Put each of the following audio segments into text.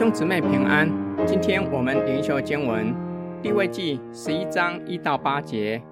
兄姊妹平安，今天我们灵修经文地位记十一章一到八节。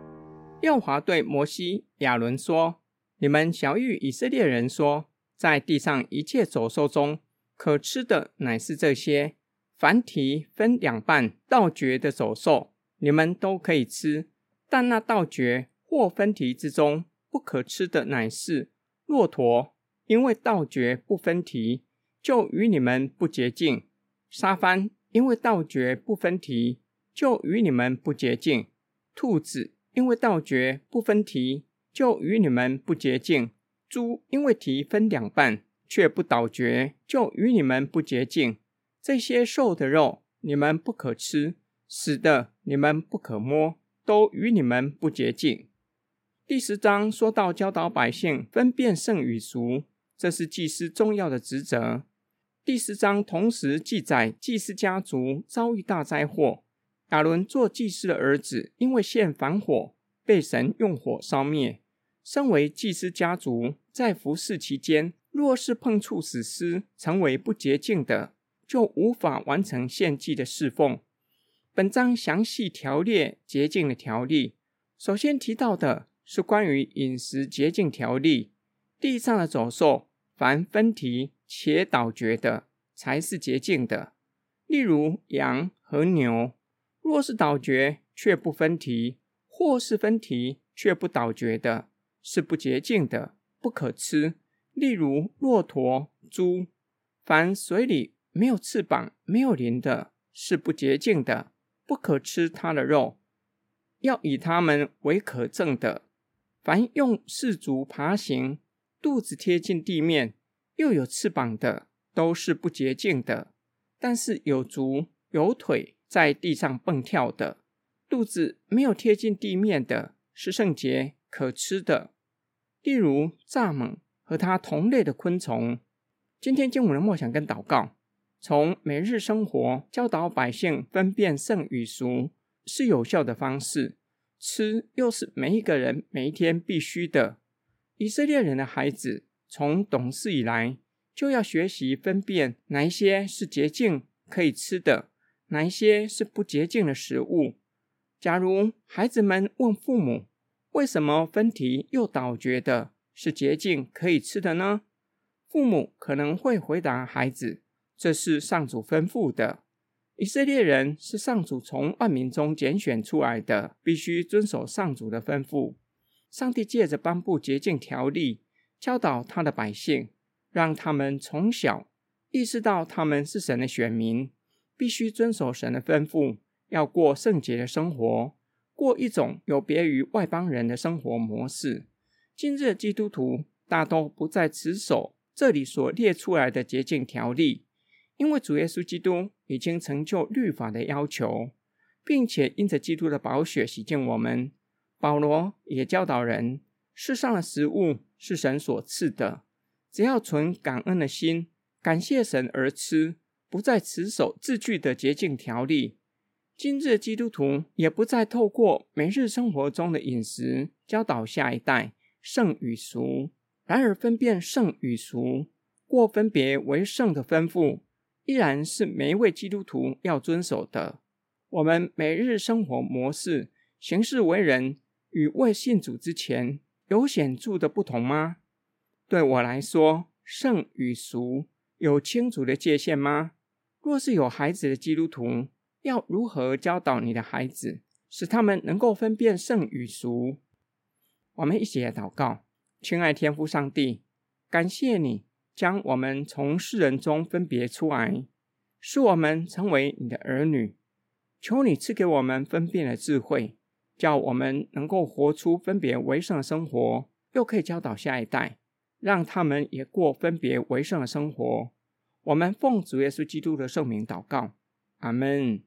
耶和华对摩西、亚伦说：“你们晓諭以色列人说，在地上一切走兽中，可吃的乃是这些：凡蹄分两半倒嚼的走兽，你们都可以吃；但那倒嚼或分蹄之中不可吃的，乃是骆驼，因为倒嚼不分蹄。”就与你们不洁净，沙番因为倒嚼不分蹄，就与你们不洁净；兔子因为倒嚼不分蹄，就与你们不洁净；猪因为蹄分两半，却不倒嚼，就与你们不洁净。这些兽的肉你们不可吃，死的你们不可摸，都与你们不洁净。第十章说到教导百姓分辨圣与俗。这是祭司重要的职责。第十章同时记载祭司家族遭遇大灾祸，亚伦做祭司的儿子因为献燔火被神用火烧灭。身为祭司家族，在服侍期间，若是碰触死尸成为不洁净的，就无法完成献祭的侍奉。本章详细条列洁净的条例，首先提到的是关于饮食洁净条例。地上的走兽，凡分蹄且倒觉的，才是洁净的。例如羊和牛，若是倒觉却不分蹄，或是分蹄却不倒觉的，是不洁净的，不可吃。例如骆驼、猪，凡水里没有翅膀、没有鳞的，是不洁净的，不可吃它的肉。要以它们为可证的。凡用四足爬行。肚子贴近地面，又有翅膀的，都是不洁净的；但是有足有腿，在地上蹦跳的，肚子没有贴近地面的，是圣洁可吃的。例如蚱蜢和它同类的昆虫。今天经文的默想跟祷告，从每日生活教导百姓分辨圣与俗，是有效的方式。吃又是每一个人每一天必须的。以色列人的孩子从懂事以来，就要学习分辨哪一些是洁净可以吃的，哪一些是不洁净的食物。假如孩子们问父母，为什么分蹄又倒嚼的是洁净可以吃的呢？父母可能会回答孩子：“这是上主吩咐的。以色列人是上主从万民中拣选出来的，必须遵守上主的吩咐。”上帝借着颁布洁净条例，教导他的百姓，让他们从小意识到他们是神的选民，必须遵守神的吩咐，要过圣洁的生活，过一种有别于外邦人的生活模式。今日基督徒大都不再持守这里所列出来的洁净条例，因为主耶稣基督已经成就律法的要求，并且因着基督的宝血洗净我们。保罗也教导人，世上的食物是神所赐的，只要存感恩的心，感谢神而吃，不再持守字句的洁净条例。今日基督徒也不再透过每日生活中的饮食教导下一代圣与俗，然而分辨圣与俗，过分别为圣的吩咐，依然是每一位基督徒要遵守的。我们每日生活模式、行事为人。与未信主之前有显著的不同吗？对我来说，圣与俗有清楚的界限吗？若是有孩子的基督徒，要如何教导你的孩子，使他们能够分辨圣与俗？我们一起来祷告，亲爱天父上帝，感谢你将我们从世人中分别出来，使我们成为你的儿女。求你赐给我们分辨的智慧。叫我们能够活出分别为圣的生活，又可以教导下一代，让他们也过分别为圣的生活。我们奉主耶稣基督的圣名祷告，阿门。